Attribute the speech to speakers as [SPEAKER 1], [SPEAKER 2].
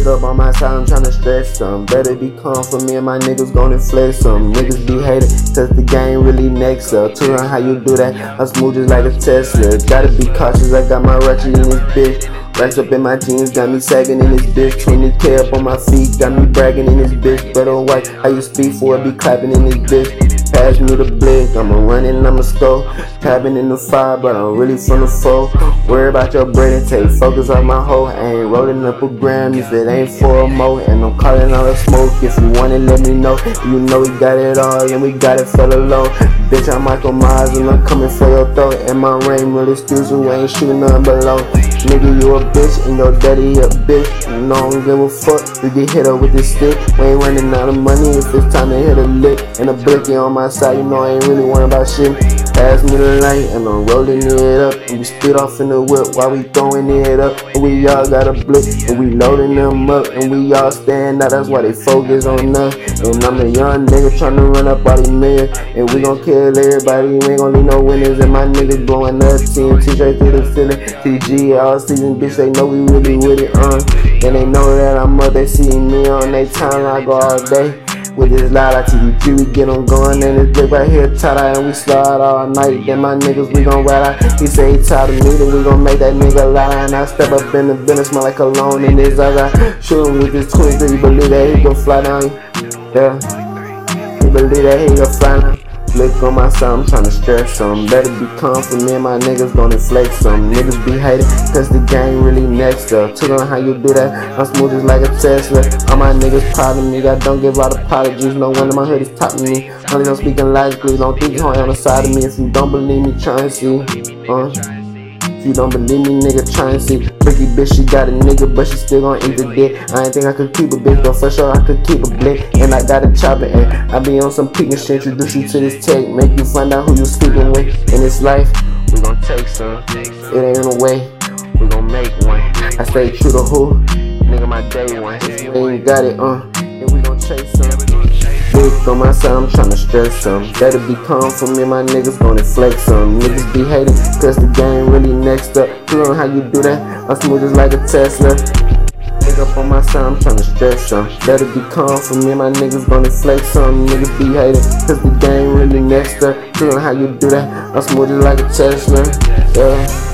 [SPEAKER 1] up on my side, I'm tryna stretch some. Better be calm for me and my niggas gonna flex some. Niggas be hating, cause the game really next up. To how you do that, I'm smooth just like a Tesla. Gotta be cautious, I got my ratchet in this bitch. Racks up in my jeans, got me sagging in this bitch. 20k up on my feet, got me bragging in this bitch. Better watch how you speak for it, be clapping in this bitch. Pass me the blick, I'ma run and I'ma score. Tapping in the fire, but I'm really from the foe. Worry about your bread and take focus off my hoe. I ain't rolling up a gram if it ain't for a mo. And I'm calling all the smoke. If you want it, let me know. You know we got it all, and we got it for the low. Bitch, I'm Michael Myers, and I'm coming for your throat. And my rain really excuse you, ain't shooting nothing below. Nigga, you a bitch, and your daddy a bitch. You know I don't give a fuck. You get hit up with this stick. We ain't running out of money if it's time to hit a lick. And a blicky on my side, you know I ain't really worrying about shit. Pass me the light, and I'm rolling it up. And we spit off in the whip while we throwing it up. And we all got a blick, and we loading them up. And we all stand out, that's why they focus on us. And I'm a young nigga trying to run up all these millions. And we gon' kill everybody, we ain't gon' leave no winners. And my niggas blowing up, TNT straight through the ceiling. TG all season, bitch, they know we really with it, uh. And they know that I'm up, they see me on they timeline, I go all day. With this loud like TDP, we get on going and this brick right here out and we slide all night. Then my niggas, we gon' ride out. He say he tired of me, then we gon' make that nigga lie. And I step up in the business, smell like cologne in his eyes. I shoot him with this 23, believe that he gon' fly down. Yeah, he believe that he gon' fly down. Look on my side, I'm tryna stretch some. Better be and my niggas gonna flex some. Niggas be hating, cause the game really next up. To on how you do that, I'm smooth just like a Tesla. All my niggas proud of me, I don't give out apologies. No one in my hood is topping me. Only I'm speaking logically, don't think you're on the side of me. If you don't believe me, try and see. Uh. You don't believe me, nigga, try and see. Freaky bitch, she got a nigga, but she still gon' eat the dick. I ain't think I could keep a bitch, but for sure I could keep a blick. And I got a chopper, and I be on some peeking shit. Introduce you to this tape, make you find out who you sleeping with. In this life, we gon' take some. It ain't in a way, we gon' make one. I stay true to who? Nigga, my day one. If you ain't got it, uh, then we gon' chase some. Dick on my side, I'm tryna stress some. Better be calm for me, my niggas gonna flex some. Niggas be hating, cause the game really next up. Know how you do that? I'm smooth just like a Tesla. Pick up on my side, I'm tryna stress some. Better be calm for me, my niggas gonna flex some. Niggas be hating, cause the game really next up. Know how you do that? I'm smooth just like a Tesla. Yeah.